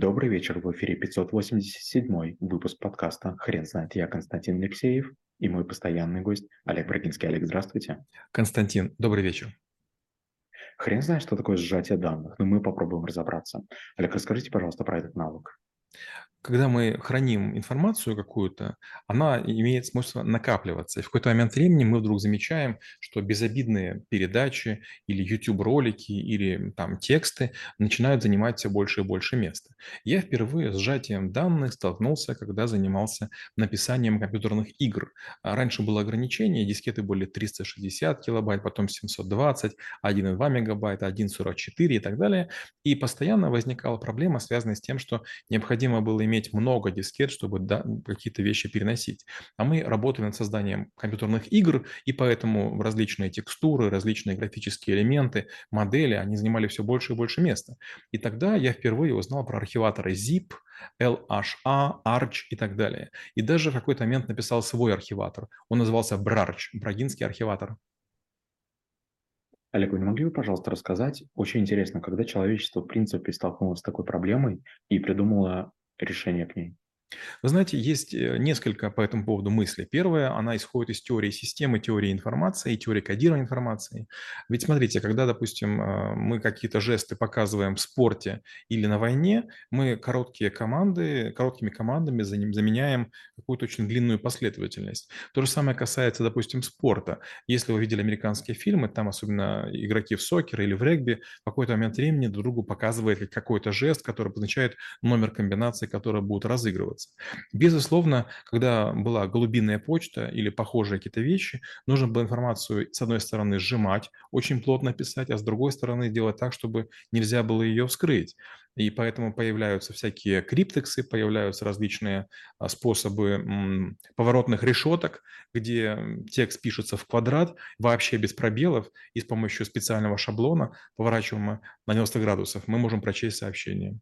Добрый вечер, в эфире 587 выпуск подкаста «Хрен знает». Я Константин Алексеев и мой постоянный гость Олег Брагинский. Олег, здравствуйте. Константин, добрый вечер. Хрен знает, что такое сжатие данных, но мы попробуем разобраться. Олег, расскажите, пожалуйста, про этот навык когда мы храним информацию какую-то, она имеет смысл накапливаться. И в какой-то момент времени мы вдруг замечаем, что безобидные передачи или YouTube-ролики или там тексты начинают занимать все больше и больше места. Я впервые с сжатием данных столкнулся, когда занимался написанием компьютерных игр. А раньше было ограничение, дискеты были 360 килобайт, потом 720, 1,2 мегабайта, 1,44 и так далее. И постоянно возникала проблема, связанная с тем, что необходимо было иметь много дискет, чтобы да, какие-то вещи переносить. А мы работаем над созданием компьютерных игр, и поэтому различные текстуры, различные графические элементы, модели, они занимали все больше и больше места. И тогда я впервые узнал про архиваторы ZIP, LHA, Arch и так далее. И даже в какой-то момент написал свой архиватор. Он назывался Brarch, Брагинский архиватор. Олег, вы не могли бы, пожалуйста, рассказать? Очень интересно, когда человечество, в принципе, столкнулось с такой проблемой и придумало решение к ней? Вы знаете, есть э, несколько по этому поводу мыслей. Первая, она исходит из теории системы, теории информации, теории кодирования информации. Ведь смотрите, когда, допустим, э, мы какие-то жесты показываем в спорте или на войне, мы короткие команды, короткими командами заменяем какую-то очень длинную последовательность. То же самое касается, допустим, спорта. Если вы видели американские фильмы, там особенно игроки в сокер или в регби, в какой-то момент времени друг другу показывает какой-то жест, который обозначает номер комбинации, которые будут разыгрываться делается. Безусловно, когда была голубиная почта или похожие какие-то вещи, нужно было информацию с одной стороны сжимать, очень плотно писать, а с другой стороны делать так, чтобы нельзя было ее вскрыть. И поэтому появляются всякие криптексы, появляются различные а, способы поворотных решеток, где текст пишется в квадрат, вообще без пробелов, и с помощью специального шаблона, поворачиваемого на 90 градусов, мы можем прочесть сообщение.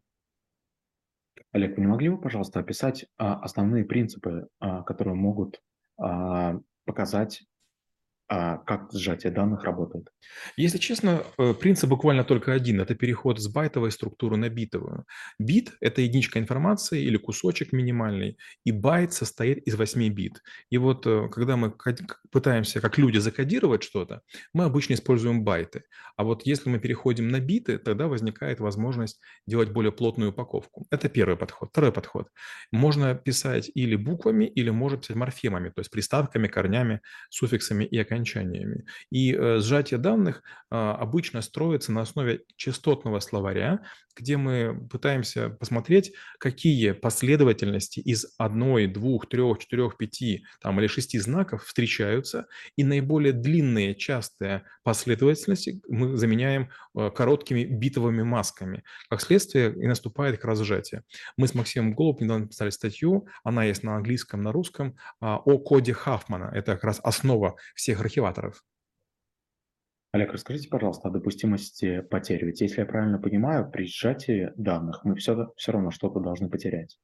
Олег, вы не могли бы, пожалуйста, описать а, основные принципы, а, которые могут а, показать как сжатие данных работает? Если честно, э, принцип буквально только один. Это переход с байтовой структуры на битовую. Бит – это единичка информации или кусочек минимальный, и байт состоит из 8 бит. И вот э, когда мы пытаемся как люди закодировать что-то, мы обычно используем байты. А вот если мы переходим на биты, тогда возникает возможность делать более плотную упаковку. Это первый подход. Второй подход. Можно писать или буквами, или можно писать морфемами, то есть приставками, корнями, суффиксами и окончаниями окончаниями. И э, сжатие данных а, обычно строится на основе частотного словаря, где мы пытаемся посмотреть, какие последовательности из одной, двух, трех, четырех, пяти там, или шести знаков встречаются, и наиболее длинные, частые последовательности мы заменяем э, короткими битовыми масками. Как следствие, и наступает как раз. Мы с Максимом Голуб недавно написали статью, она есть на английском, на русском, а, о коде Хафмана. Это как раз основа всех архиваторов. Олег, расскажите, пожалуйста, о допустимости потери. Ведь если я правильно понимаю, при сжатии данных мы все, все равно что-то должны потерять.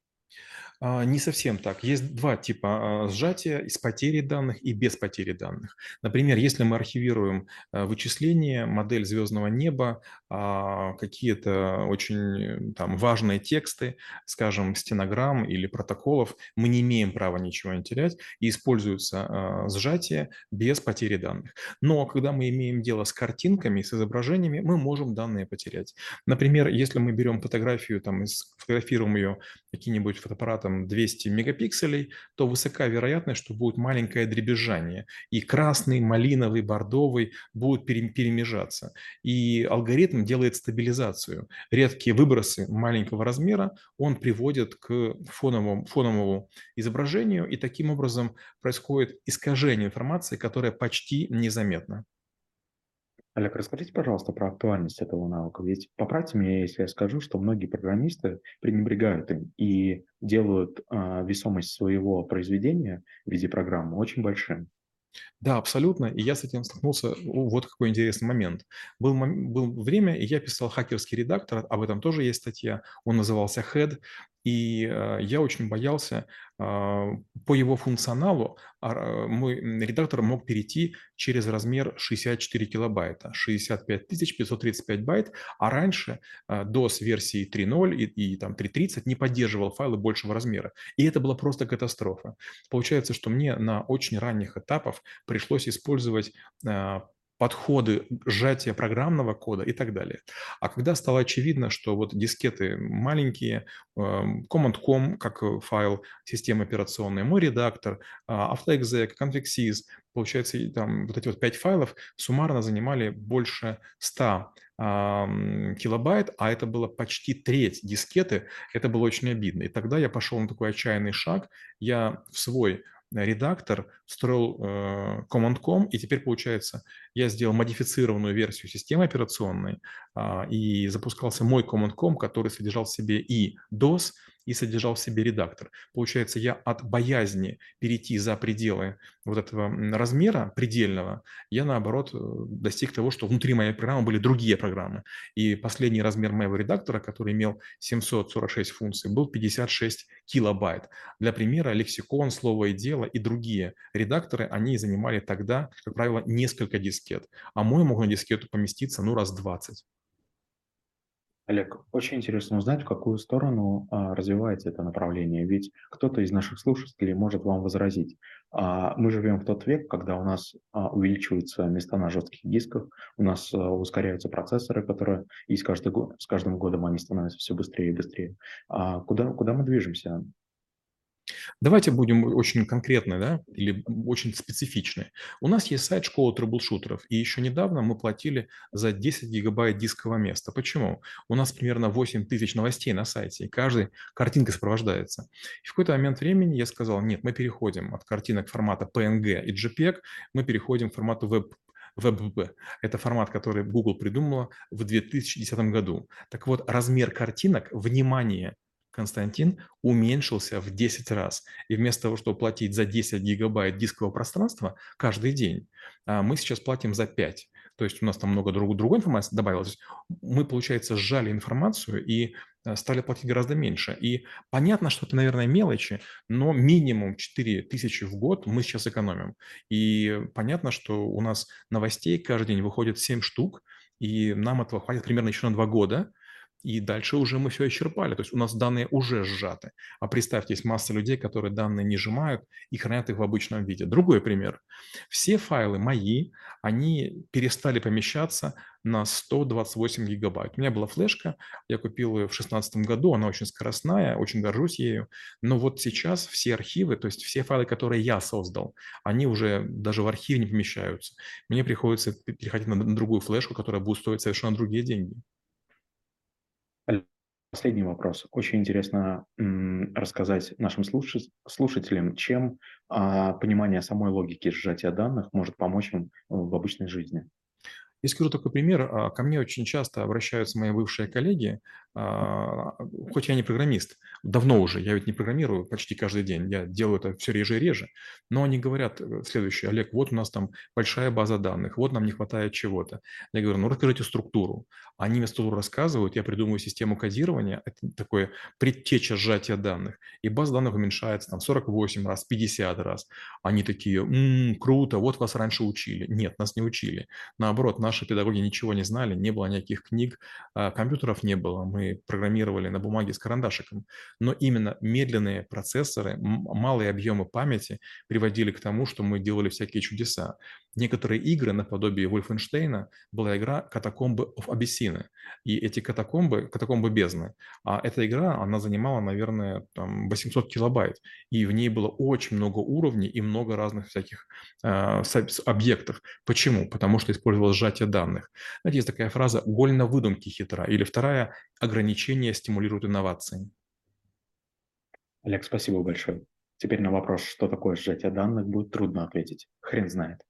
А, не совсем так. Есть два типа а, сжатия с потерей данных и без потери данных. Например, если мы архивируем а, вычисления, модель звездного неба, какие-то очень там, важные тексты, скажем, стенограмм или протоколов, мы не имеем права ничего не терять, и используется сжатие без потери данных. Но когда мы имеем дело с картинками, с изображениями, мы можем данные потерять. Например, если мы берем фотографию, там, сфотографируем ее каким-нибудь фотоаппаратом, там 200 мегапикселей, то высока вероятность, что будет маленькое дребезжание. И красный, малиновый, бордовый будут перемежаться. И алгоритм делает стабилизацию. Редкие выбросы маленького размера он приводит к фоновому, фоновому изображению, и таким образом происходит искажение информации, которая почти незаметна. Олег, расскажите, пожалуйста, про актуальность этого навыка. Ведь поправьте меня, если я скажу, что многие программисты пренебрегают им и делают э, весомость своего произведения в виде программы очень большим. Да, абсолютно. И я с этим столкнулся. Вот какой интересный момент. Был, был время, и я писал хакерский редактор, об этом тоже есть статья. Он назывался Head. И э, я очень боялся а, по его функционалу а, мой редактор мог перейти через размер 64 килобайта, 65 535 байт, а раньше до с версии 3.0 и, и там 3.30 не поддерживал файлы большего размера. И это была просто катастрофа. Получается, что мне на очень ранних этапах пришлось использовать подходы сжатия программного кода и так далее. А когда стало очевидно, что вот дискеты маленькие, эм, command.com как э, файл системы операционной, мой редактор, а, AutoExec, ConfigSys, получается, там вот эти вот пять файлов суммарно занимали больше 100 килобайт, а это было почти треть дискеты, это было очень обидно. И тогда я пошел на такой отчаянный шаг, я в свой редактор, встроил э, Command.com, и теперь, получается, я сделал модифицированную версию системы операционной, э, и запускался мой Command.com, который содержал в себе и DOS, и содержал в себе редактор. Получается, я от боязни перейти за пределы вот этого размера предельного, я, наоборот, э, достиг того, что внутри моей программы были другие программы. И последний размер моего редактора, который имел 746 функций, был 56 килобайт. Для примера, лексикон, слово и дело и другие редакторы, они занимали тогда, как правило, несколько дискет. А мой мог на дискету поместиться, ну, раз 20. Олег, очень интересно узнать, в какую сторону а, развивается это направление. Ведь кто-то из наших слушателей может вам возразить. А, мы живем в тот век, когда у нас а, увеличиваются места на жестких дисках, у нас а, ускоряются процессоры, которые и с, каждый, с каждым годом они становятся все быстрее и быстрее. А, куда, куда мы движемся? Давайте будем очень конкретны, да, или очень специфичны. У нас есть сайт школы трэблшутеров, и еще недавно мы платили за 10 гигабайт дискового места. Почему? У нас примерно 8 тысяч новостей на сайте, и каждая картинка сопровождается. И в какой-то момент времени я сказал, нет, мы переходим от картинок формата PNG и JPEG, мы переходим к формату Web WebB. Это формат, который Google придумала в 2010 году. Так вот, размер картинок, внимание, Константин уменьшился в 10 раз. И вместо того, чтобы платить за 10 гигабайт дискового пространства каждый день, а, мы сейчас платим за 5. То есть у нас там много друг, другой информации добавилось. Мы, получается, сжали информацию и а, стали платить гораздо меньше. И понятно, что это, наверное, мелочи, но минимум 4 тысячи в год мы сейчас экономим. И понятно, что у нас новостей каждый день выходит 7 штук, и нам этого хватит примерно еще на 2 года – и дальше уже мы все исчерпали. То есть у нас данные уже сжаты. А представьте, есть масса людей, которые данные не сжимают и хранят их в обычном виде. Другой пример. Все файлы мои, они перестали помещаться на 128 гигабайт. У меня была флешка, я купил ее в 2016 году, она очень скоростная, очень горжусь ею. Но вот сейчас все архивы, то есть все файлы, которые я создал, они уже даже в архиве не помещаются. Мне приходится переходить на другую флешку, которая будет стоить совершенно другие деньги. Последний вопрос. Очень интересно рассказать нашим слушателям, чем а, понимание самой логики сжатия данных может помочь им в обычной жизни. Я скажу такой пример. А, ко мне очень часто обращаются мои бывшие коллеги, а, хоть я не программист, давно уже, я ведь не программирую почти каждый день, я делаю это все реже и реже, но они говорят э, следующее, Олег, вот у нас там большая база данных, вот нам не хватает чего-то. Я говорю, ну расскажите структуру. Они мне структуру рассказывают, я придумываю систему кодирования, это такое предтеча сжатия данных, и база данных уменьшается там 48 раз, 50 раз. Они такие, м-м, круто, вот вас раньше учили. Нет, нас не учили. Наоборот, наш наши педагоги ничего не знали, не было никаких книг, а, компьютеров не было, мы программировали на бумаге с карандашиком. Но именно медленные процессоры, малые объемы памяти приводили к тому, что мы делали всякие чудеса. Некоторые игры наподобие Вольфенштейна была игра «Катакомбы of Abyssina». И эти катакомбы, катакомбы бездны, а эта игра, она занимала, наверное, там 800 килобайт. И в ней было очень много уровней и много разных всяких э, объектов. Почему? Потому что использовалось сжатие данных. Знаете, есть такая фраза «голь на выдумке хитра». Или вторая «ограничение стимулирует инновации». Олег, спасибо большое. Теперь на вопрос, что такое сжатие данных, будет трудно ответить. Хрен знает.